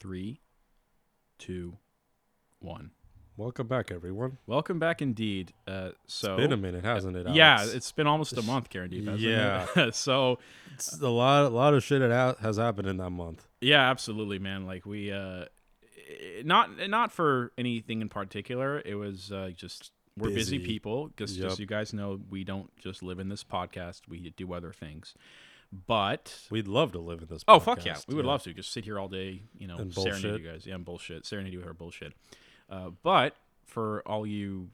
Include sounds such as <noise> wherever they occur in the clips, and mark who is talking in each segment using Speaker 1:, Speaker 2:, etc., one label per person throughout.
Speaker 1: Three, two, one.
Speaker 2: Welcome back, everyone.
Speaker 1: Welcome back, indeed. Uh, so
Speaker 2: Been a minute, hasn't it?
Speaker 1: yeah, it's been almost a month, Karandeep. hasn't
Speaker 2: Yeah. <laughs>
Speaker 1: so
Speaker 2: It's a lot. A lot of shit that has happened in that month.
Speaker 1: yeah, absolutely, man. Like we, uh, eh, not not for anything in particular. It was uh, just we're busy,
Speaker 2: Busy.
Speaker 1: people. Because
Speaker 2: Yep.
Speaker 1: just so you guys know, we don't just live in this podcast. We do other things. But
Speaker 2: We'd love to live in this.
Speaker 1: Oh fuck yeah, we would love to just sit here all day, you know,
Speaker 2: And
Speaker 1: serenade
Speaker 2: bullshit.
Speaker 1: you guys. Yeah, and bullshit, serenade you with our bullshit. Uh, but for all you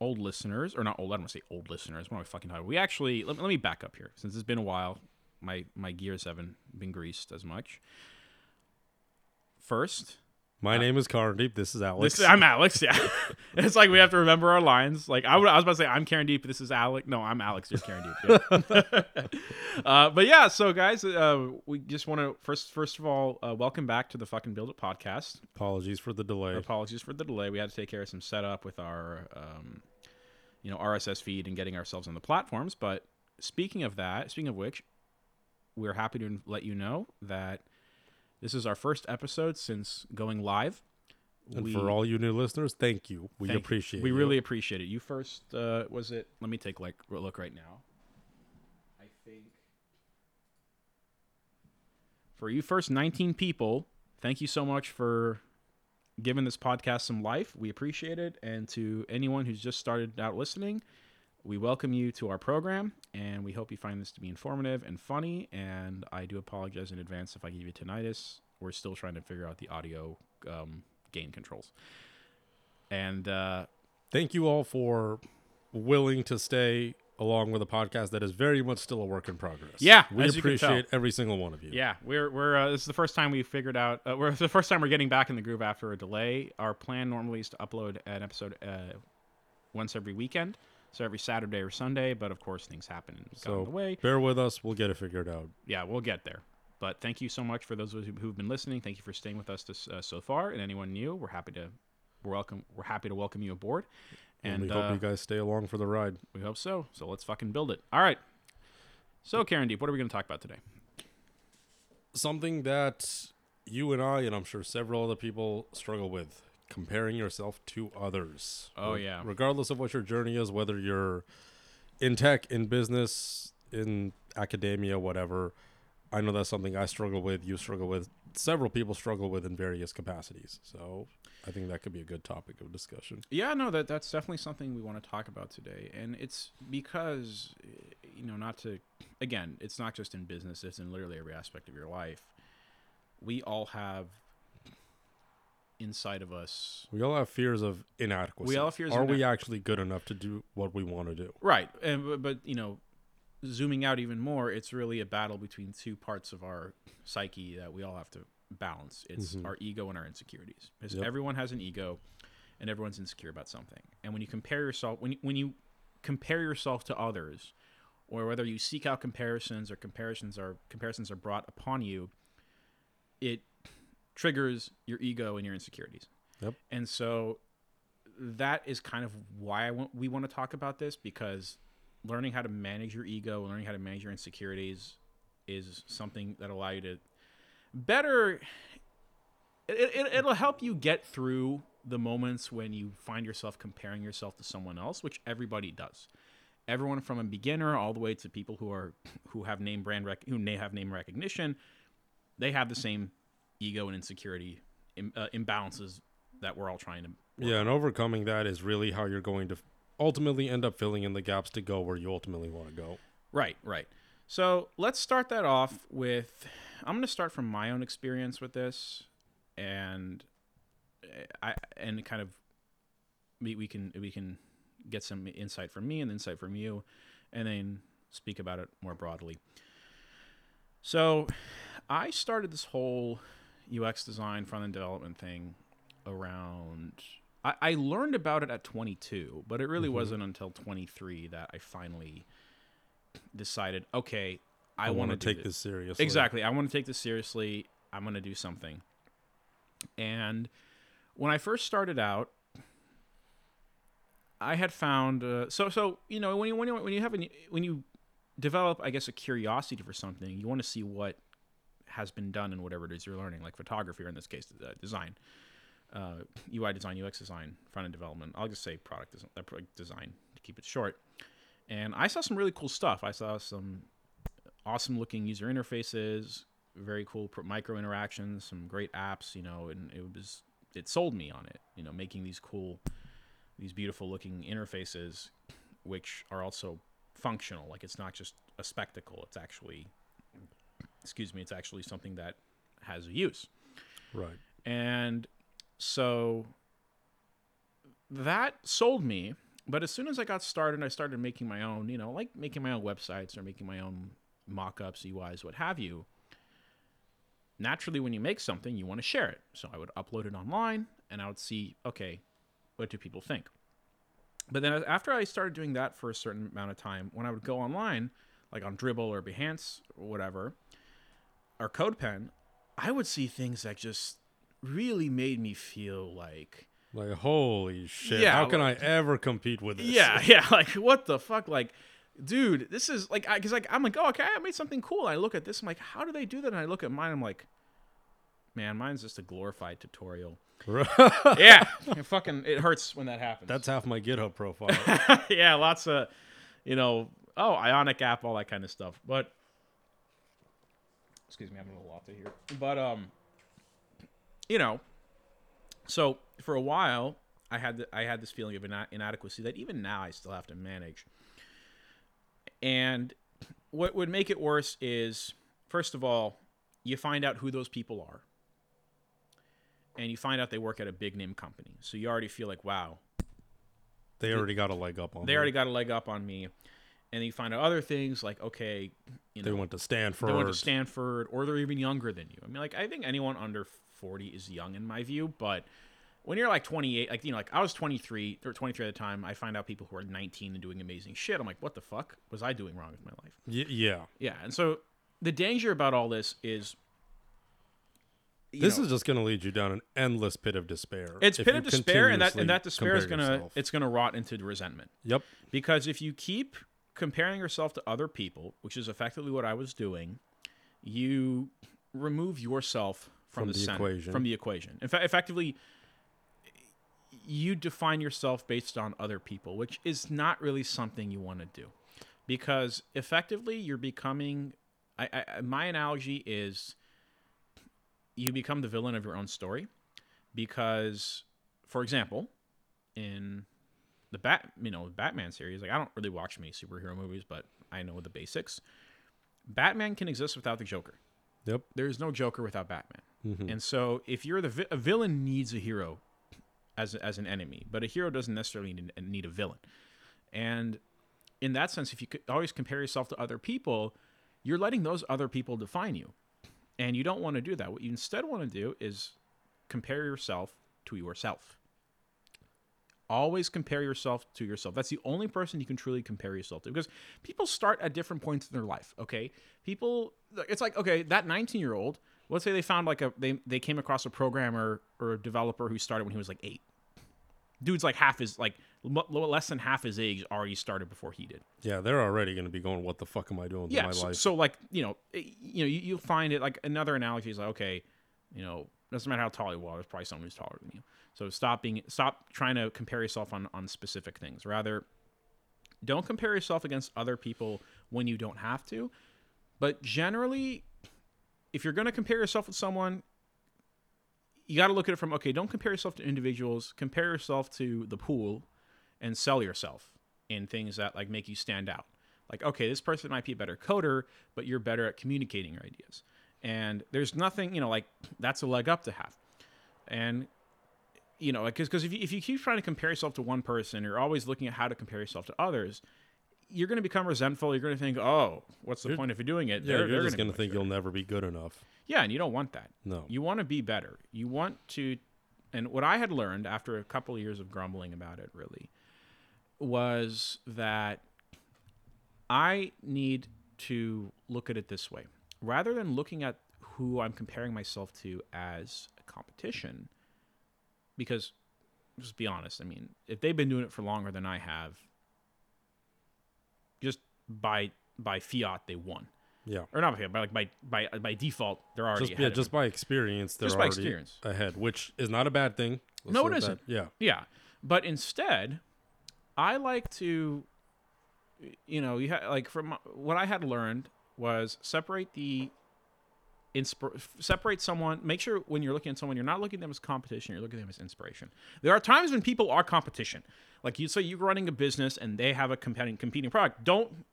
Speaker 1: old listeners, or not old, I don't want to say old listeners. What am I fucking talking? We actually let, me- let me back up here since it's been a while. My my gears haven't been greased as much. First,
Speaker 2: My name is Karandeep. This is Alex.
Speaker 1: this, I'm Alex. Yeah, <laughs> it's like we have to remember our lines. Like I, would- I was about to say, I'm Karandeep. This is Alex. No, I'm Alex. You're Karandeep. Yeah. <laughs> uh, but yeah, so guys, uh, we just want to first, first of all, uh, welcome back to the fucking Build It podcast.
Speaker 2: Apologies for the delay.
Speaker 1: Apologies for the delay. We had to take care of some setup with our, um, you know, RSS feed and getting ourselves on the platforms. But speaking of that, speaking of which, we're happy to let you know that this is our first episode since going live.
Speaker 2: and
Speaker 1: We-
Speaker 2: for all you new listeners, thank you. We
Speaker 1: Thank you.
Speaker 2: appreciate.
Speaker 1: We
Speaker 2: you.
Speaker 1: really appreciate it. You first uh, was it? Let me take like a look right now. I think for you first 19 people, thank you so much for giving this podcast some life. We appreciate it. And to anyone who's just started out listening, we welcome you to our program and we hope you find this to be informative and funny. And I do apologize in advance if I give you tinnitus. We're still trying to figure out the audio um, gain controls. And uh,
Speaker 2: thank you all for willing to stay along with a podcast that is very much still a work in progress.
Speaker 1: Yeah,
Speaker 2: we
Speaker 1: as you can tell.
Speaker 2: appreciate every single one of you.
Speaker 1: Yeah, we're we're uh, this is the first time we figured out. Uh, we're <laughs> the first time we're getting back in the groove after a delay. Our plan normally is to upload an episode uh, once every weekend, so every Saturday or Sunday. But of course, things happen and got in
Speaker 2: So
Speaker 1: the way.
Speaker 2: bear with us. We'll get it figured out.
Speaker 1: Yeah, we'll get there. But thank you so much for those who've been listening. Thank you for staying with us this, uh, so far, and anyone new, we're happy to we're welcome. We're happy to welcome you aboard.
Speaker 2: And,
Speaker 1: And,
Speaker 2: we
Speaker 1: uh,
Speaker 2: hope you guys stay along for the ride.
Speaker 1: we hope so. So let's fucking build it. All right. So Karandeep, what are we going to talk about today?
Speaker 2: Something that you and I, and I'm sure several other people, struggle with comparing yourself to others.
Speaker 1: Oh,
Speaker 2: Re-
Speaker 1: yeah.
Speaker 2: Regardless of what your journey is, whether you're in tech, in business, in academia, whatever. I know that's something I struggle with. You struggle with. Several people struggle with in various capacities. So I think that could be a good topic of discussion.
Speaker 1: Yeah, no, that that's definitely something we want to talk about today, and it's because eh, you know, not to again, it's not just in business; it's in literally every aspect of your life. We all have inside of us,
Speaker 2: We all have fears of inadequacy.
Speaker 1: We all have fears of
Speaker 2: Are we actually good enough to do what we want to do?
Speaker 1: right? And but, but you know, zooming out even more, it's really a battle between two parts of our psyche that we all have to balance. It's
Speaker 2: Mhm.
Speaker 1: our ego and our insecurities. Because
Speaker 2: Yep.
Speaker 1: everyone has an ego, and everyone's insecure about something. And when you compare yourself, when you, when you compare yourself to others, or whether you seek out comparisons or comparisons are comparisons are brought upon you, it triggers your ego and your insecurities.
Speaker 2: Yep.
Speaker 1: And so that is kind of why I want, we want to talk about this because learning how to manage your ego, learning how to manage your insecurities is something that allow you to better it, it, it'll help you get through the moments when you find yourself comparing yourself to someone else which everybody does everyone from a beginner all the way to people who are who have name brand rec- who may have name recognition they have the same ego and insecurity Im- uh, imbalances that we're all trying to
Speaker 2: Yeah, and overcoming that is really how you're going to ultimately end up filling in the gaps to go where you ultimately want to go.
Speaker 1: Right, right. So let's start that off with. I'm going to start from my own experience with this, and eh, I and kind of we, we can we can get some insight from me and insight from you, and then speak about it more broadly. So, I started this whole UX design front end development thing around. I, I learned about it at 22, but it really
Speaker 2: Mhm.
Speaker 1: wasn't until 23 that I finally decided, okay, I,
Speaker 2: I,
Speaker 1: want to
Speaker 2: take this seriously.
Speaker 1: Exactly. I want to take this seriously. I'm going to do something. And when I first started out, I had found uh, so so you know when you when you when you have an, when you develop I guess a curiosity for something, you want to see what has been done in whatever it is you're learning, like photography or in this case, design, uh, UI design, UX design, front end development. I'll just say uh, product design to keep it short. And I saw some really cool stuff. I saw some awesome looking user interfaces, very cool micro interactions, some great apps, you know, and it was it sold me on it, you know, making these cool these beautiful looking interfaces which are also functional. Like it's not just a spectacle, it's actually excuse me, it's actually something that has a use.
Speaker 2: Right.
Speaker 1: And so that sold me. But as soon as I got started, I started making my own, you know, like making my own websites or making my own mock ups, UIs, what have you. Naturally, when you make something, you want to share it. So I would upload it online and I would see, okay, what do people think? But then after I started doing that for a certain amount of time, when I would go online, like on Dribbble or Behance or whatever, or CodePen, I would see things that just really made me feel like
Speaker 2: Like holy shit!
Speaker 1: Yeah,
Speaker 2: how can
Speaker 1: like-
Speaker 2: I ever compete with this?
Speaker 1: yeah, <laughs> yeah, like what the fuck, like, dude, this is like, I, cause like I'm like, oh, okay, I made something cool. I look at this, I'm like, how do they do that? And I look at mine, I'm like, man, mine's just a glorified tutorial. <laughs> yeah, it fucking, it hurts when that happens.
Speaker 2: That's half my GitHub profile. <laughs>
Speaker 1: yeah, lots of, you know, oh, Ionic app, all that kind of stuff. But excuse me, I'm a little latte here. But um, you know, so for a while, I had the, I had this feeling of ina- inadequacy that even now I still have to manage. And what would make it worse is, first of all, you find out who those people are. And you find out they work at a big name company. So you already feel like, wow,
Speaker 2: they already got a leg up on.
Speaker 1: they
Speaker 2: me.
Speaker 1: already got a leg up on me. And then you find out other things like, okay, you know,
Speaker 2: They went to Stanford.
Speaker 1: they went to Stanford, or they're even younger than you. I mean, like, I think anyone under 40 is young in my view, but when you're like 28, like, you know, like I was 23 or 23 at the time, I find out people who are 19 and doing amazing shit. I'm like, what the fuck was I doing wrong with my life?
Speaker 2: Y- yeah.
Speaker 1: Yeah. And so the danger about all this is. you
Speaker 2: This
Speaker 1: know,
Speaker 2: is just going to lead you down an endless pit of despair.
Speaker 1: it's pit of despair, and that and that despair is gonna it's gonna rot into resentment.
Speaker 2: Yep.
Speaker 1: Because if you keep comparing yourself to other people, which is effectively what I was doing, you remove yourself from,
Speaker 2: From
Speaker 1: the,
Speaker 2: the
Speaker 1: center,
Speaker 2: equation.
Speaker 1: From the equation. In fact, effectively, you define yourself based on other people, which is not really something you want to do, because effectively you're becoming. I, I my analogy is you become the villain of your own story, because, for example, in the bat you know batman series like i don't really watch many superhero movies but i know the basics. Batman can exist without the joker.
Speaker 2: Yep.
Speaker 1: there's no joker without batman.
Speaker 2: Mm-hmm.
Speaker 1: and so if you're the vi- a villain needs a hero as, as an enemy but a hero doesn't necessarily need, need a villain. And in that sense if you could always compare yourself to other people you're letting those other people define you. And you don't want to do that. What you instead want to do is compare yourself to yourself always compare yourself to yourself. That's the only person you can truly compare yourself to because people start at different points in their life, okay? People it's like okay, that 19-year-old, let's say they found like a they they came across a programmer or a developer who started when he was like 8. Dude's like half his like less than half his age already started before he did.
Speaker 2: Yeah, they're already going to be going, "What the fuck am I doing with
Speaker 1: Yeah,
Speaker 2: my
Speaker 1: so,
Speaker 2: life?"
Speaker 1: so like, you know, eh, you know, you, you'll find it like another analogy is like okay, you know, doesn't matter how tall you are, there's probably someone who's taller than you. So stop being stop trying to compare yourself on on specific things. Rather, don't compare yourself against other people when you don't have to. But generally, if you're going to compare yourself with someone, you got to look at it from okay, don't compare yourself to individuals, compare yourself to the pool and sell yourself in things that like make you stand out. Like, okay, this person might be a better coder, but you're better at communicating your ideas. And there's nothing, you know, like that's a leg up to have. And you know, because because if you, if you keep trying to compare yourself to one person, you're always looking at how to compare yourself to others. You're going to become resentful. You're going to think, oh, what's the
Speaker 2: You're-
Speaker 1: point of doing it?
Speaker 2: yeah,
Speaker 1: They're-
Speaker 2: you're
Speaker 1: they're
Speaker 2: just going
Speaker 1: be
Speaker 2: think you'll never be good enough.
Speaker 1: Yeah, and you don't want that.
Speaker 2: No.
Speaker 1: You want to be better. You want to, and what I had learned after a couple of years of grumbling about it, really, was that I need to look at it this way. Rather than looking at who I'm comparing myself to as a competition, because just be honest, I mean, if they've been doing it for longer than I have, just by by fiat they won. Yeah. Or not by fiat, but like by by by default, they're already
Speaker 2: just, yeah, just by experience, they're
Speaker 1: just by
Speaker 2: already
Speaker 1: experience.
Speaker 2: ahead, which is not a bad thing. Let's
Speaker 1: no, it isn't.
Speaker 2: that. Yeah.
Speaker 1: Yeah, but instead, I like to, you know, you ha- like from what I had learned was separate the inspir- separate someone. Make sure when you're looking at someone, you're not looking at them as competition. You're looking at them as inspiration. There are times when people are competition. Like you say, you're running a business and they have a competing competing product. Don't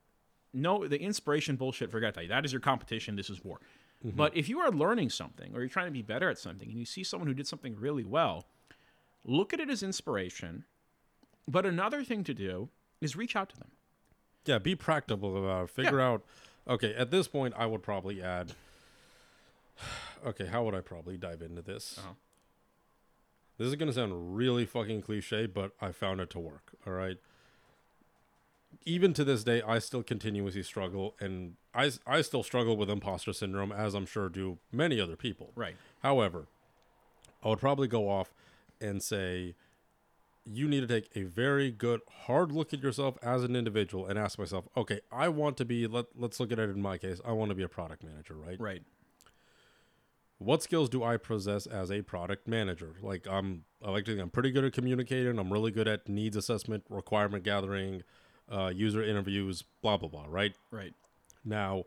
Speaker 1: no the inspiration bullshit. Forget that. That is your competition. This is war. Mm-hmm. But if you are learning something or you're trying to be better at something and you see someone who did something really well, look at it as inspiration. But another thing to do is reach out to them.
Speaker 2: Yeah, be practical about it. Figure out. Okay, at this point, I would probably add. Okay, how would I probably dive into this?
Speaker 1: Uh-huh.
Speaker 2: This is gonna sound really fucking cliche, but I found it to work. All right. Even to this day, I still continuously struggle, and I I still struggle with imposter syndrome, as I'm sure do many other people.
Speaker 1: Right.
Speaker 2: However, I would probably go off and say you need to take a very good hard look at yourself as an individual and ask myself, okay, I want to be let, let's look at it in my case. I want to be a product manager, right?
Speaker 1: Right.
Speaker 2: What skills do I possess as a product manager? Like I'm I like to think I'm pretty good at communicating, I'm really good at needs assessment, requirement gathering, uh, user interviews, blah blah blah, right?
Speaker 1: Right.
Speaker 2: Now,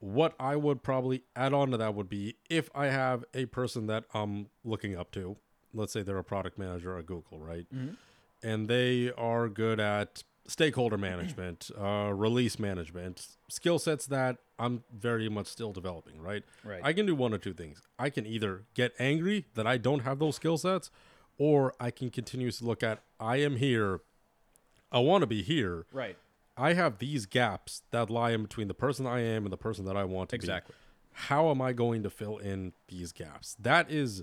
Speaker 2: what I would probably add on to that would be if I have a person that I'm looking up to, let's say they're a product manager at Google, right? And they are good at stakeholder management, <clears throat> uh, release management, skill sets that I'm very much still developing, right?
Speaker 1: Right.
Speaker 2: I can do one or two things. I can either get angry that I don't have those skill sets, or I can continuously look at I am here, I want to be here.
Speaker 1: Right.
Speaker 2: I have these gaps that lie in between the person I am and the person that I want to
Speaker 1: Exactly.
Speaker 2: be. Exactly. How am I going to fill in these gaps? That is,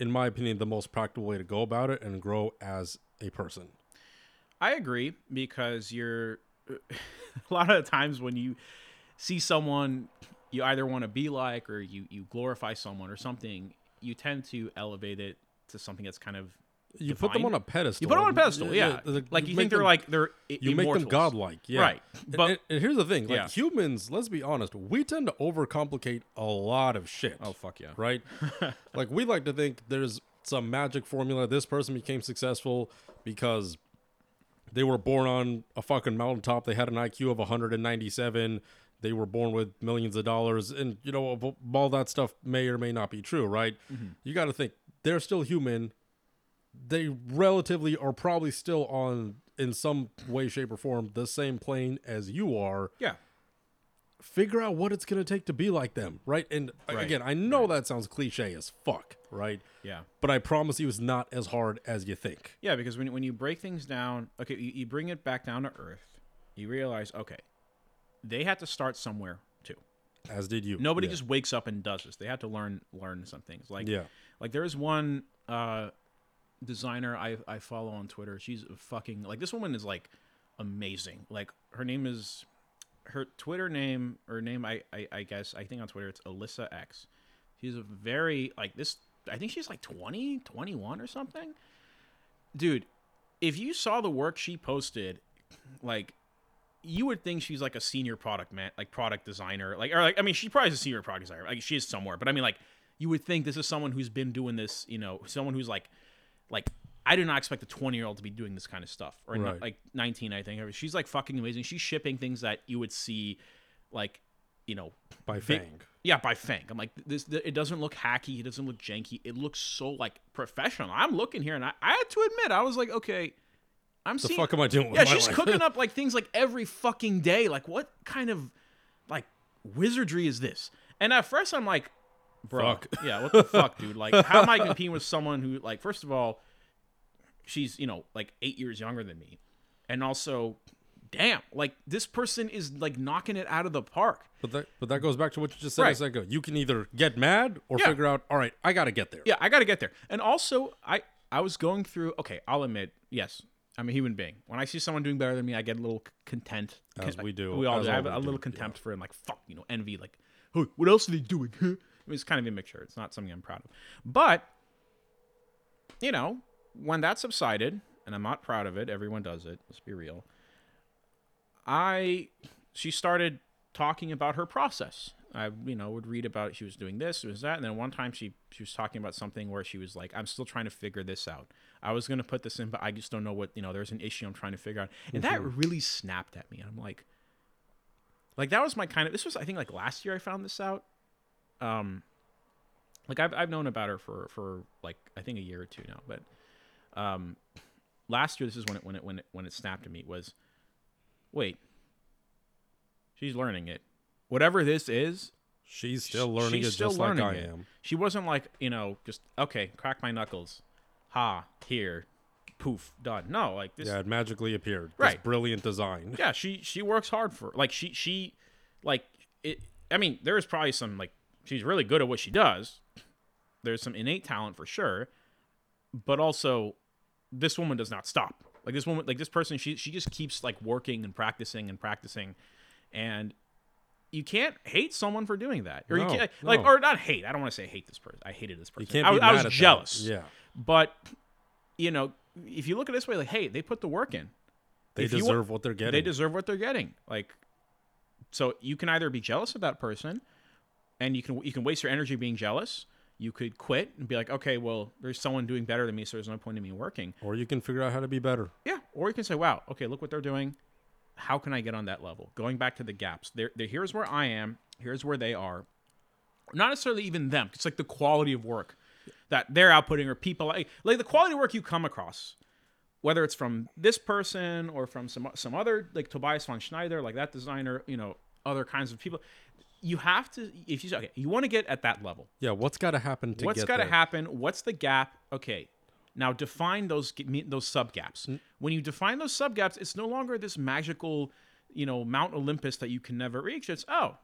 Speaker 2: in my opinion, the most practical way to go about it and grow as a person.
Speaker 1: I agree because you're <laughs> a lot of the times when you see someone you either want to be like or you you glorify someone or something, you tend to elevate it to something that's kind of
Speaker 2: You put them on a pedestal.
Speaker 1: You put them on a pedestal, yeah.
Speaker 2: the-
Speaker 1: like you think they're
Speaker 2: them-
Speaker 1: like they're i-
Speaker 2: you make them godlike, yeah.
Speaker 1: Right. But
Speaker 2: and, and here's the thing: like
Speaker 1: Yeah.
Speaker 2: humans, let's be honest, we tend to overcomplicate a lot of shit.
Speaker 1: oh fuck yeah.
Speaker 2: right? <laughs> like we like to think there's some magic formula. This person became successful because they were born on a fucking mountaintop. They had an IQ of 197. They were born with millions of dollars, and you know all that stuff may or may not be true, right? Mm-hmm. You got to think they're still human. They relatively are probably still on in some way, shape, or form the same plane as you are
Speaker 1: Yeah.
Speaker 2: figure out what it's going to take to be like them, right? And
Speaker 1: Right.
Speaker 2: again, I know that sounds cliche as fuck, right?
Speaker 1: Yeah.
Speaker 2: But I promise you, it's not as hard as you think.
Speaker 1: Yeah, because when when you break things down, okay, you, you bring it back down to earth. You realize, okay, they had to start somewhere too.
Speaker 2: As did you.
Speaker 1: Nobody
Speaker 2: Yeah.
Speaker 1: just wakes up and does this. They had to learn learn some things. Like
Speaker 2: Yeah.
Speaker 1: like there is one uh designer I I follow on Twitter. She's fucking like this woman is like amazing. Like her name is her Twitter name or name I, I I guess I think on Twitter it's Alyssa X. She's a very like this I think she's like 20, 21 or something. Dude, if you saw the work she posted, like you would think she's like a senior product man, like product designer, like or like I mean, she probably is a senior product designer. Like she is somewhere, but I mean, like you would think this is someone who's been doing this, you know, someone who's like, like I do not expect a twenty year old to be doing this kind of stuff, or not,
Speaker 2: Right.
Speaker 1: like nineteen, I think. She's like fucking amazing. She's shipping things that you would see, like, you know,
Speaker 2: By
Speaker 1: big-
Speaker 2: FAANG.
Speaker 1: yeah, by FAANG. I'm like, this. It doesn't look hacky. It doesn't look janky. It looks so like professional. I'm looking here, and I, I had to admit, I was like, okay, I'm
Speaker 2: The
Speaker 1: seeing.
Speaker 2: fuck am I doing with
Speaker 1: Yeah, she's
Speaker 2: life?
Speaker 1: cooking <laughs> up like things like every fucking day. Like, what kind of like wizardry is this? And at first, I'm like, bro,
Speaker 2: Fuck. <laughs>
Speaker 1: yeah, what the fuck, dude? Like, how am I <laughs> competing with someone who, like, first of all, she's you know like eight years younger than me, and also, damn, like this person is like knocking it out of the park.
Speaker 2: But that, but that goes back to what you just said a
Speaker 1: Right.
Speaker 2: second ago. You can either get mad or
Speaker 1: Yeah.
Speaker 2: figure out, all right, I got to get there.
Speaker 1: Yeah, I got to get there. And also, I I was going through. Okay, I'll admit, yes, I'm a human being. When I see someone doing better than me, I get a little content.
Speaker 2: As we do.
Speaker 1: We all do. I have a little
Speaker 2: do,
Speaker 1: contempt for it. I'm like, fuck, you know, envy. Like, oh, what else are they doing? It's kind of a mixture. It's not something I'm proud of. But, you know, when that subsided, and I'm not proud of it, everyone does it. Let's be real. I, she started talking about her process. I, you know, would read about she was doing this, it was that, and then one time she she was talking about something where she was like, "I'm still trying to figure this out. I was gonna put this in, but I just don't know what you know. There's an issue I'm trying to figure out." And that mm-hmm. really snapped at me. And I'm like, like that was my kind of. This was I think like last year I found this out. Um, like I've I've known about her for for like I think a year or two now, but um, last year this is when it when it when it when it snapped to me was, wait, she's learning it. Whatever this is,
Speaker 2: She's still learning
Speaker 1: she's
Speaker 2: it
Speaker 1: still
Speaker 2: just like I
Speaker 1: learning it.
Speaker 2: am.
Speaker 1: She wasn't like you know just okay, crack my knuckles, ha here, poof done. No, like this.
Speaker 2: Yeah, it magically appeared. This
Speaker 1: Right.
Speaker 2: brilliant design.
Speaker 1: yeah she she works hard for like she she like it i mean there's probably some like she's really good at what she does there's some innate talent for sure but also this woman does not stop like this woman like this person she she just keeps like working and practicing and practicing and you can't hate someone for doing that or you can't like
Speaker 2: no.
Speaker 1: or not hate i don't want to say hate this person i hated this person
Speaker 2: You can't
Speaker 1: I,
Speaker 2: be
Speaker 1: was- I
Speaker 2: mad
Speaker 1: was
Speaker 2: at that.
Speaker 1: jealous
Speaker 2: Yeah.
Speaker 1: but you know if you look at it this way like hey they put the work in
Speaker 2: They
Speaker 1: If
Speaker 2: deserve
Speaker 1: wa-
Speaker 2: what they're getting.
Speaker 1: they deserve what they're getting. Like, so you can either be jealous of that person, and you can you can waste your energy being jealous. You could quit and be like, okay, well, there's someone doing better than me, so there's no point in me working.
Speaker 2: or you can figure out how to be better.
Speaker 1: Yeah, or you can say, wow, okay, look what they're doing. How can I get on that level? Going back to the gaps. There, there. Here's where I am. Here's where they are. Not necessarily even them. It's like the quality of work that they're outputting, or people like like the quality of work you come across whether it's from this person or from some some other like Tobias van Schneider, like that designer, you know, other kinds of people. You have to if you say okay, you want to get at that level.
Speaker 2: Yeah, what's got to happen to
Speaker 1: What's got to happen? What's the gap? Okay, now define those those sub gaps.
Speaker 2: Mm.
Speaker 1: When you define those sub gaps, it's no longer this magical, you know, Mount Olympus that you can never reach. It's oh,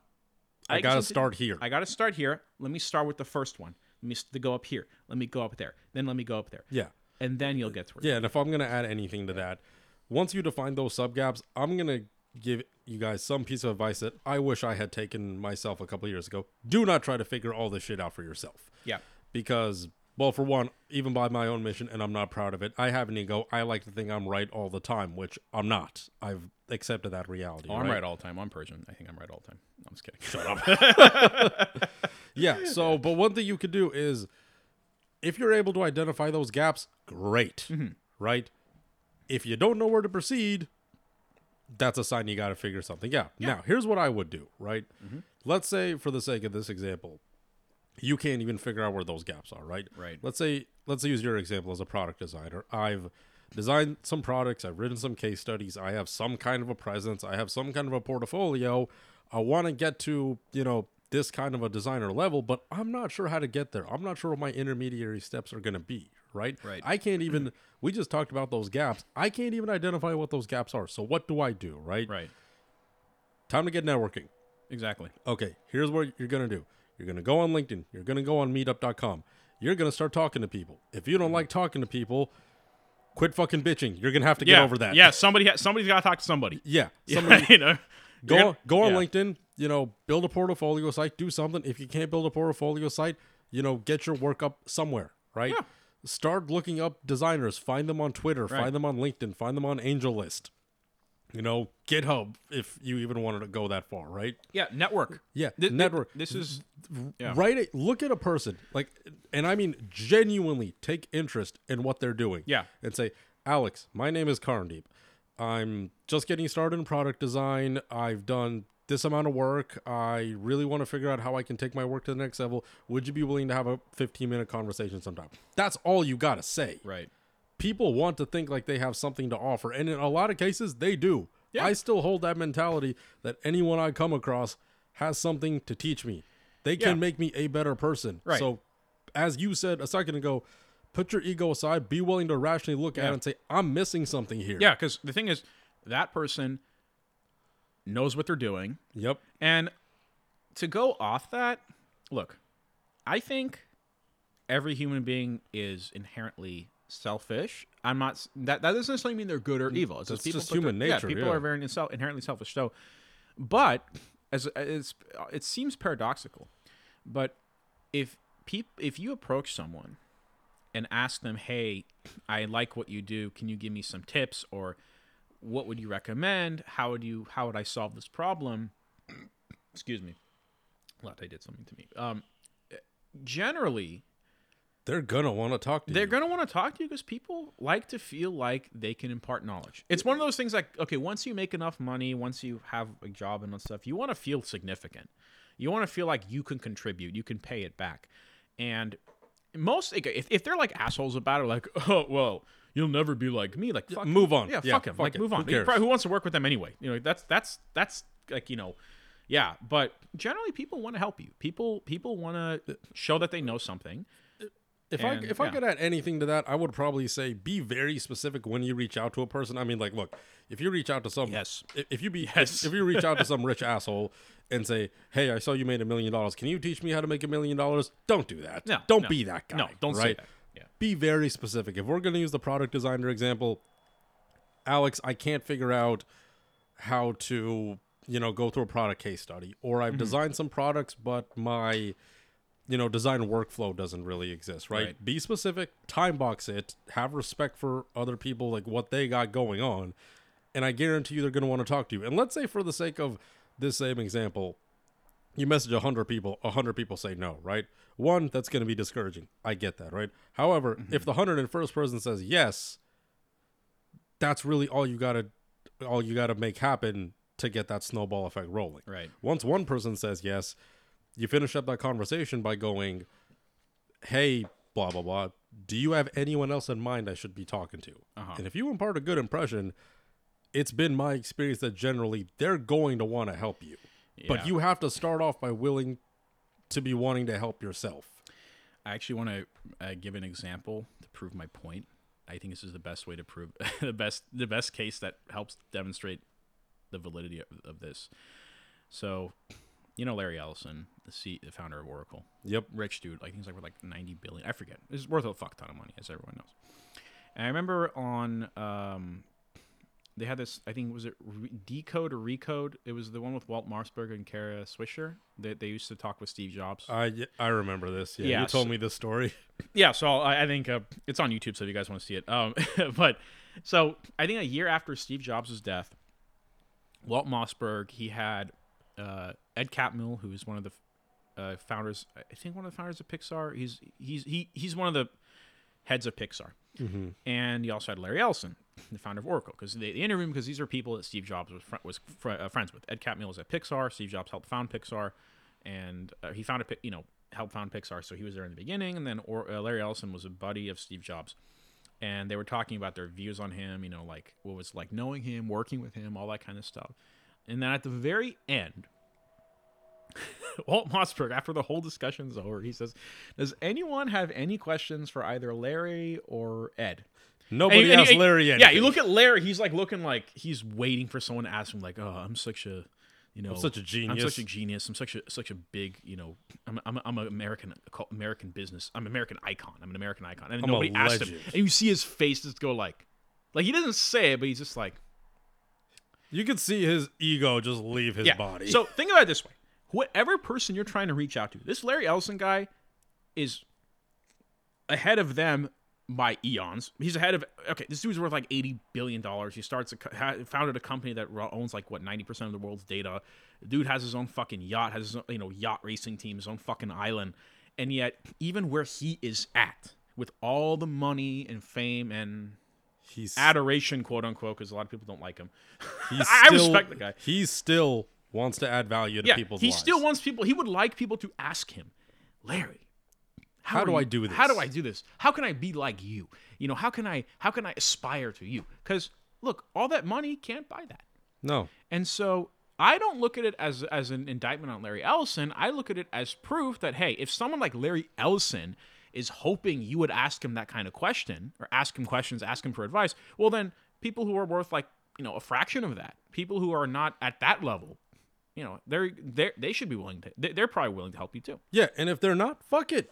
Speaker 2: I
Speaker 1: just
Speaker 2: got to start here.
Speaker 1: I got to start here. Let me start with the first one. Let me go up here. Let me go up there. Then let me go up there.
Speaker 2: yeah.
Speaker 1: And then you'll get to where
Speaker 2: Yeah, and if I'm gonna add anything to that, once you define those sub gaps, I'm gonna give you guys some piece of advice that I wish I had taken myself a couple years ago. Do not try to figure all this shit out for yourself.
Speaker 1: Yeah.
Speaker 2: Because, well, for one, even by my own mission, and I'm not proud of it, I have an ego. I like to think I'm right all the time, which I'm not. I've accepted that reality.
Speaker 1: Oh, I'm right all the time. I'm Persian. I think I'm right all the time. I'm just kidding.
Speaker 2: Shut up. <laughs> yeah. So, but one thing you could do is, if you're able to identify those gaps, great, mm-hmm. right? If you don't know where to proceed, that's a sign you got to figure something out. Now, here's what I would do, right? Mm-hmm. Let's say, for the sake of this example, you can't even figure out where those gaps are, right?
Speaker 1: Right.
Speaker 2: Let's say, let's use your example as a product designer. I've designed some products, I've written some case studies, I have some kind of a presence, I have some kind of a portfolio. I want to get to, you know, this kind of a designer level, but I'm not sure how to get there. I'm not sure what my intermediary steps are going to be, right?
Speaker 1: Right.
Speaker 2: I can't even, mm-hmm. we just talked about those gaps. I can't even identify what those gaps are. So what do I do, right?
Speaker 1: Right.
Speaker 2: Time to get networking.
Speaker 1: Exactly.
Speaker 2: Okay, here's what you're going to do. You're going to go on LinkedIn. You're going to go on meetup.com. You're going to start talking to people. If you don't mm-hmm. like talking to people, quit fucking bitching. You're going to have to get
Speaker 1: yeah.
Speaker 2: over that.
Speaker 1: Yeah. Somebody. Ha- somebody's got to talk to somebody.
Speaker 2: Yeah. <laughs> Somebody, <laughs>
Speaker 1: you know.
Speaker 2: go on,
Speaker 1: gonna-
Speaker 2: go on
Speaker 1: yeah.
Speaker 2: LinkedIn, you know, build a portfolio site, do something. If you can't build a portfolio site, you know, get your work up somewhere, right?
Speaker 1: Yeah.
Speaker 2: Start looking up designers, find them on Twitter,
Speaker 1: Right.
Speaker 2: find them on LinkedIn, find them on AngelList. You know, GitHub if you even wanted to go that far, right?
Speaker 1: Yeah. Network.
Speaker 2: Yeah,
Speaker 1: Th- th-
Speaker 2: network.
Speaker 1: This is. Yeah.
Speaker 2: It. Look at a person, like, and I mean genuinely take interest in what they're doing.
Speaker 1: Yeah.
Speaker 2: and say, Alex, my name is Karandeep. I'm just getting started in product design. I've done this amount of work. I really want to figure out how I can take my work to the next level. Would you be willing to have a 15 minute conversation sometime? That's all you got to say.
Speaker 1: Right.
Speaker 2: People want to think like they have something to offer, and in a lot of cases, they do.
Speaker 1: Yeah.
Speaker 2: I still hold that mentality that anyone I come across has something to teach me. They can
Speaker 1: Yeah.
Speaker 2: make me a better person.
Speaker 1: Right.
Speaker 2: So, as you said a second ago, put your ego aside, be willing to rationally look at it and say, I'm missing something here.
Speaker 1: Yeah. Because the thing is, that person knows what they're doing,
Speaker 2: Yep.
Speaker 1: and to go off that, look, I think every human being is inherently selfish. I'm not that that doesn't necessarily mean they're good or evil. It's people
Speaker 2: just
Speaker 1: put their-
Speaker 2: human
Speaker 1: yeah, people
Speaker 2: yeah.
Speaker 1: are very inherently selfish. So, but as it's it seems paradoxical, but if peop, if you approach someone and ask them, "Hey, I like what you do. Can you give me some tips or what would you recommend? How would you how would I solve this problem?" excuse me, latte did something to me. Um, generally,
Speaker 2: They're gonna want to talk to
Speaker 1: they're
Speaker 2: you.
Speaker 1: going to want to talk to you because people like to feel like they can impart knowledge. It's one of those things like, okay, once you make enough money, once you have a job and stuff, you want to feel significant. You want to feel like you can contribute, you can pay it back. And most, if, if they're like assholes about it, like, <laughs> oh, well, you'll never be like me, like, fuck
Speaker 2: move on.
Speaker 1: Yeah,
Speaker 2: Yeah,
Speaker 1: fuck him.
Speaker 2: fuck
Speaker 1: like,
Speaker 2: it.
Speaker 1: move on. Who,
Speaker 2: cares?
Speaker 1: probably- who wants to work with them anyway? You know, that's, that's, that's like, you know, yeah, but generally people want to help you. People, people want to show that they know something.
Speaker 2: If
Speaker 1: And,
Speaker 2: I if I could add anything to that, I would probably say be very specific when you reach out to a person. I mean, like, look, if you reach out to some,
Speaker 1: Yes.
Speaker 2: if, you be,
Speaker 1: Yes.
Speaker 2: if, if you reach out to <laughs> some rich asshole and say, "Hey, I saw you made a million dollars. Can you teach me how to make a million dollars?" Don't do that.
Speaker 1: No,
Speaker 2: don't
Speaker 1: no.
Speaker 2: be that guy.
Speaker 1: No, don't say that. Yeah.
Speaker 2: Be very specific. If we're going to use the product designer example, Alex, I can't figure out how to, you know, go through a product case study, or
Speaker 1: Mm-hmm.
Speaker 2: I've designed some products, but my, you know, design workflow doesn't really exist, right?
Speaker 1: Right.
Speaker 2: Be specific, time box it, have respect for other people, like what they got going on, and I guarantee you they're going to want to talk to you. And let's say, for the sake of this same example, you message 100 people 100 people say no right? One that's going to be discouraging. I get that right? However if the 101st person says yes that's really all you got to all you got to make happen to get that snowball effect rolling.
Speaker 1: Right.
Speaker 2: once one person says yes you finish up that conversation by going hey blah blah blah. Do you have anyone else in mind i should be talking to?
Speaker 1: Uh-huh.
Speaker 2: and if you impart a good impression it's been my experience that generally they're going to want to help you but you have to start off by willing to be wanting to help yourself
Speaker 1: I actually want to uh, give an example to prove my point. I think this is the best way to prove <laughs> the best the best case that helps demonstrate the validity of, of this. So, you know Larry Ellison, the C, the founder of Oracle,
Speaker 2: yep
Speaker 1: rich dude. Like he's like worth like ninety billion. I forget. It's worth a fuck ton of money, as everyone knows. And I remember on um, they had this. I think was it Re- Decode or Recode. It was the one with Walt Mossberg and Kara Swisher. that they used to talk with Steve Jobs.
Speaker 2: i i remember this yeah, you
Speaker 1: Yes.
Speaker 2: told me this story <laughs>
Speaker 1: yeah so i, I think uh, it's on youtube so if you guys want to see it um, <laughs> but so i think a year after steve jobs' death walt mossberg he had uh, ed catmull who is one of the uh, founders i think one of the founders of pixar he's he's he, he's one of the heads of pixar and he also had larry ellison the founder of oracle because they, they interviewed him because these are people that steve jobs was, fr- was fr- uh, friends with. Ed catmull was at pixar. Steve jobs helped found pixar. And uh, he Pi- you know helped found pixar so he was there in the beginning. And then or, uh, larry ellison was a buddy of steve jobs. And they were talking about their views on him you know like what was like knowing him working with him all that kind of stuff. And then at the very end <laughs> Walt Mossberg, after the whole discussion's over, he says, "Does anyone have any questions for either Larry or Ed?"
Speaker 2: Nobody
Speaker 1: And and
Speaker 2: asked
Speaker 1: you-
Speaker 2: larry
Speaker 1: Yeah, you look at Larry. He's like looking like he's waiting for someone to ask him, like, "Oh, I'm such a, you know,
Speaker 2: such a
Speaker 1: I'm such a genius. I'm such a such a big, you know, I'm I'm I'm an American American business. I'm an American icon. I'm an American icon." And
Speaker 2: I'm
Speaker 1: nobody asked him, and you see his face just go like, like he doesn't say it, but he's just like,
Speaker 2: you could see his ego just leave his
Speaker 1: yeah.
Speaker 2: body
Speaker 1: So <laughs> think about it this way: whatever person you're trying to reach out to, this Larry Ellison guy is ahead of them by eons. He's ahead of okay. This dude's worth like eighty billion dollars. He starts a, founded a company that owns like what ninety percent of the world's data. The dude has his own fucking yacht, has his own, you know yacht racing team, his own fucking island, and yet even where he is at with all the money and fame and
Speaker 2: he's
Speaker 1: adoration, quote unquote, because a lot of people don't like him. <laughs>
Speaker 2: he's
Speaker 1: I
Speaker 2: still,
Speaker 1: respect the guy.
Speaker 2: he still wants to add value to
Speaker 1: yeah,
Speaker 2: people's
Speaker 1: he
Speaker 2: lives
Speaker 1: still wants people. He would like people to ask him, Larry.
Speaker 2: How
Speaker 1: are
Speaker 2: do I do this?
Speaker 1: How do? I do this? How can I be like you? You know, how can I how can I aspire to you? Because look, all that money can't buy that.
Speaker 2: no
Speaker 1: And so I don't look at it as as an indictment on Larry Ellison. I look at it as proof that hey, if someone like Larry Ellison is hoping you would ask him that kind of question or ask him questions, ask him for advice, well then people who are worth like, you know, a fraction of that, people who are not at that level, you know, they're they they should be willing to they're probably willing to help you too.
Speaker 2: yeah and if they're not fuck it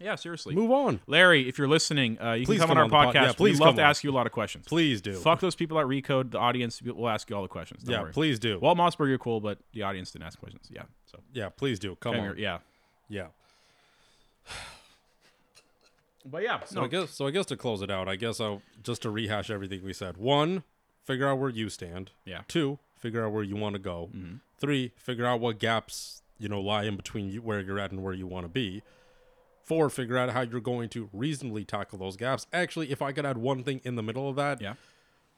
Speaker 1: Yeah, seriously.
Speaker 2: move on
Speaker 1: Larry, if you're listening, uh, you
Speaker 2: Please
Speaker 1: can come,
Speaker 2: come
Speaker 1: on our
Speaker 2: on
Speaker 1: podcast.
Speaker 2: yeah, please
Speaker 1: We'd love to
Speaker 2: on.
Speaker 1: ask you a lot of questions.
Speaker 2: please do
Speaker 1: Fuck those people at Recode. The audience will ask you all the questions. Don't
Speaker 2: yeah
Speaker 1: worry.
Speaker 2: please do
Speaker 1: Walt Mossberg, you're cool, but the audience didn't ask questions. Yeah. So
Speaker 2: yeah please do come on
Speaker 1: yeah.
Speaker 2: yeah <sighs>
Speaker 1: But yeah,
Speaker 2: So I guess so I guess to close it out, I guess I'll just to rehash everything we said. One, figure out where you stand.
Speaker 1: Yeah.
Speaker 2: Two, figure out where you want to go. Three, figure out what gaps you know lie in between you, where you're at and where you want to be. Four, figure out how you're going to reasonably tackle those gaps. Actually, if I could add one thing in the middle of that,
Speaker 1: Yeah.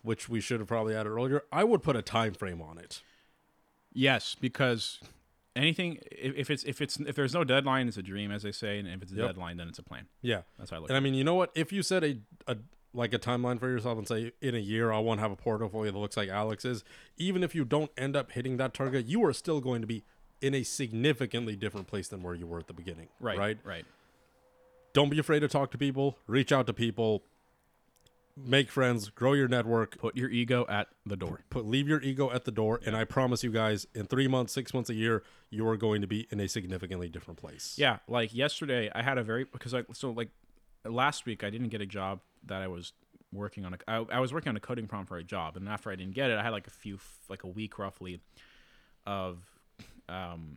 Speaker 2: which we should have probably added earlier, I would put a time frame on it.
Speaker 1: Yes, because anything if, it's if it's if there's no deadline, it's a dream, as they say, and if it's a
Speaker 2: Yep.
Speaker 1: deadline, then it's a plan.
Speaker 2: Yeah,
Speaker 1: That's how I look.
Speaker 2: and I mean, you know what? If you set a, a like a timeline for yourself and say in a year I want to have a portfolio that looks like Alex's, even if you don't end up hitting that target, you are still going to be in a significantly different place than where you were at the beginning.
Speaker 1: Right.
Speaker 2: Right.
Speaker 1: Right.
Speaker 2: Don't be afraid to talk to people. Reach out to people. Make friends. Grow your network.
Speaker 1: Put your ego at the door.
Speaker 2: Put leave your ego at the door, and I promise you guys, in three months, six months, a year, you are going to be in a significantly different place.
Speaker 1: Yeah, like yesterday, I had a very because I so like last week I didn't get a job that I was working on. A, I, I was working on a coding prompt for a job, and after I didn't get it, I had like a few like a week roughly of um,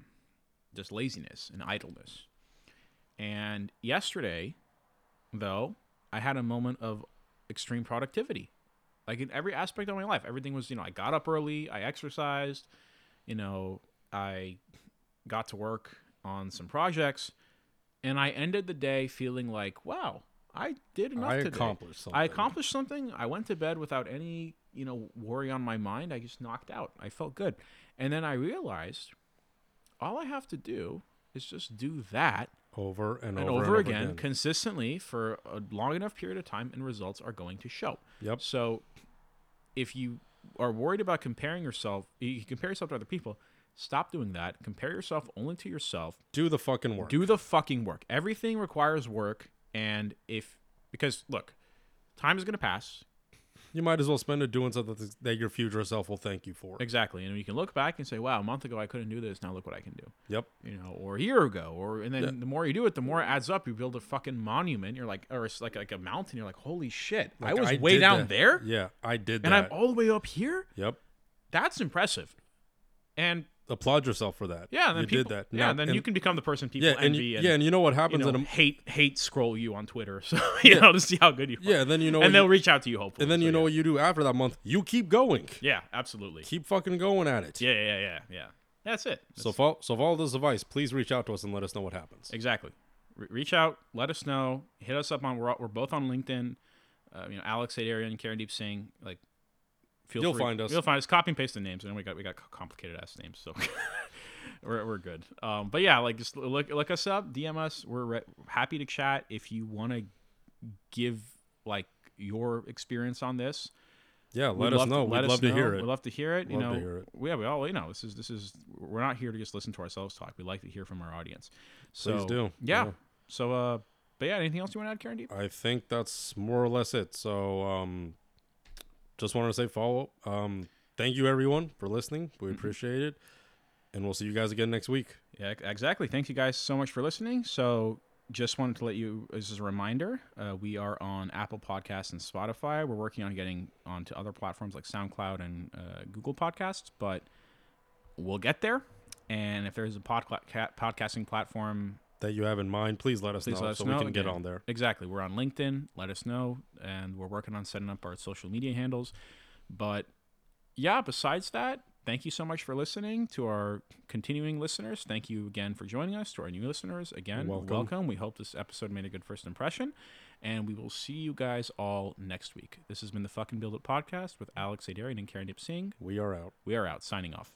Speaker 1: just laziness and idleness. And yesterday, though, I had a moment of extreme productivity. Like in every aspect of my life, everything was you know I got up early, I exercised, you know I got to work on some projects, and I ended the day feeling like, wow, I did enough
Speaker 2: I
Speaker 1: today.
Speaker 2: accomplished something.
Speaker 1: I accomplished something. I went to bed without any, you know, worry on my mind. I just knocked out. I felt good. And then I realized all I have to do is just do that
Speaker 2: over and,
Speaker 1: and
Speaker 2: over,
Speaker 1: over,
Speaker 2: and
Speaker 1: again, consistently for a long enough period of time and results are going to show.
Speaker 2: Yep.
Speaker 1: So if you are worried about comparing yourself, you compare yourself to other people, stop doing that. Compare yourself only to yourself.
Speaker 2: Do the fucking work.
Speaker 1: Do the fucking work. Everything requires work and if because look, time is going to pass.
Speaker 2: You might as well spend it doing something that- your future self will thank you for.
Speaker 1: Exactly. And you can look back and say, "Wow, a month ago I couldn't do this. Now look what I can do."
Speaker 2: Yep.
Speaker 1: you know, or a year ago, or and then
Speaker 2: Yeah.
Speaker 1: the more you do it, the more it adds up. You build a fucking monument. You're like, or it's like like a mountain. You're like, holy shit, I
Speaker 2: Like,
Speaker 1: was way down
Speaker 2: that.
Speaker 1: there,
Speaker 2: Yeah, I did
Speaker 1: and
Speaker 2: that.
Speaker 1: I'm all the way up here.
Speaker 2: yep.
Speaker 1: That's impressive. And
Speaker 2: Applaud yourself for that.
Speaker 1: yeah, and then
Speaker 2: you
Speaker 1: people,
Speaker 2: did that.
Speaker 1: Yeah, and then you can become the person people
Speaker 2: yeah, and
Speaker 1: envy
Speaker 2: you,
Speaker 1: and,
Speaker 2: yeah, and you know what
Speaker 1: you
Speaker 2: happens
Speaker 1: know,
Speaker 2: in a
Speaker 1: hate hate scroll you on Twitter, <laughs> so <laughs> you know to see how good you are.
Speaker 2: yeah. Then you know,
Speaker 1: and they'll
Speaker 2: you,
Speaker 1: reach out to you hopefully.
Speaker 2: and then
Speaker 1: so
Speaker 2: you know
Speaker 1: yeah.
Speaker 2: what you do after that month. You keep going.
Speaker 1: yeah, absolutely.
Speaker 2: Keep fucking going at it.
Speaker 1: Yeah, yeah, yeah, yeah. That's it.
Speaker 2: So follow, so follow this advice. Please reach out to us and let us know what happens.
Speaker 1: Exactly. Re- reach out, let us know, hit us up on we're, we're both on LinkedIn. Uh, you know, Alex Adarian and Karandeep Singh. Like, feel
Speaker 2: You'll
Speaker 1: free-
Speaker 2: find us.
Speaker 1: You'll find us. Copy and paste the names, and then we got we got complicated ass names, so <laughs> we're we're good. Um, but yeah, like just look look us up, DM us. We're re- happy to chat if you want to give like your experience on this.
Speaker 2: Yeah,
Speaker 1: We'd
Speaker 2: let us know.
Speaker 1: let
Speaker 2: We'd
Speaker 1: us
Speaker 2: love to hear it.
Speaker 1: We'd love to hear it. you
Speaker 2: Love
Speaker 1: know,
Speaker 2: to hear it.
Speaker 1: yeah, we all you know. This is this is we're not here to just listen to ourselves talk. We like to hear from our audience. So
Speaker 2: Please do.
Speaker 1: Yeah.
Speaker 2: Yeah.
Speaker 1: So uh, but yeah, anything else you want to add, Karen? Deep?
Speaker 2: I think that's more or less it. So, um, just wanted to say follow. Um, thank you everyone for listening. We
Speaker 1: Mm-hmm.
Speaker 2: appreciate it, and we'll see you guys again next week.
Speaker 1: Yeah, exactly. Thank you guys so much for listening. So just wanted to let you as a reminder, uh, we are on Apple Podcasts and Spotify. We're working on getting onto other platforms like SoundCloud and uh, Google Podcasts, but we'll get there. And if there's a podca- podcasting platform
Speaker 2: That you have in mind, please let us
Speaker 1: Please
Speaker 2: know
Speaker 1: let us
Speaker 2: so
Speaker 1: know.
Speaker 2: we can get on there.
Speaker 1: Exactly. We're on LinkedIn. Let us know. And we're working on setting up our social media handles. But yeah, besides that, thank you so much for listening to our continuing listeners. Thank you again for joining us. To our new listeners, again,
Speaker 2: welcome.
Speaker 1: welcome. We hope this episode made a good first impression. And we will see you guys all next week. This has been the Fucking Build It podcast with Alex Adarian and Karandeep Singh.
Speaker 2: We are out.
Speaker 1: We are out. Signing off.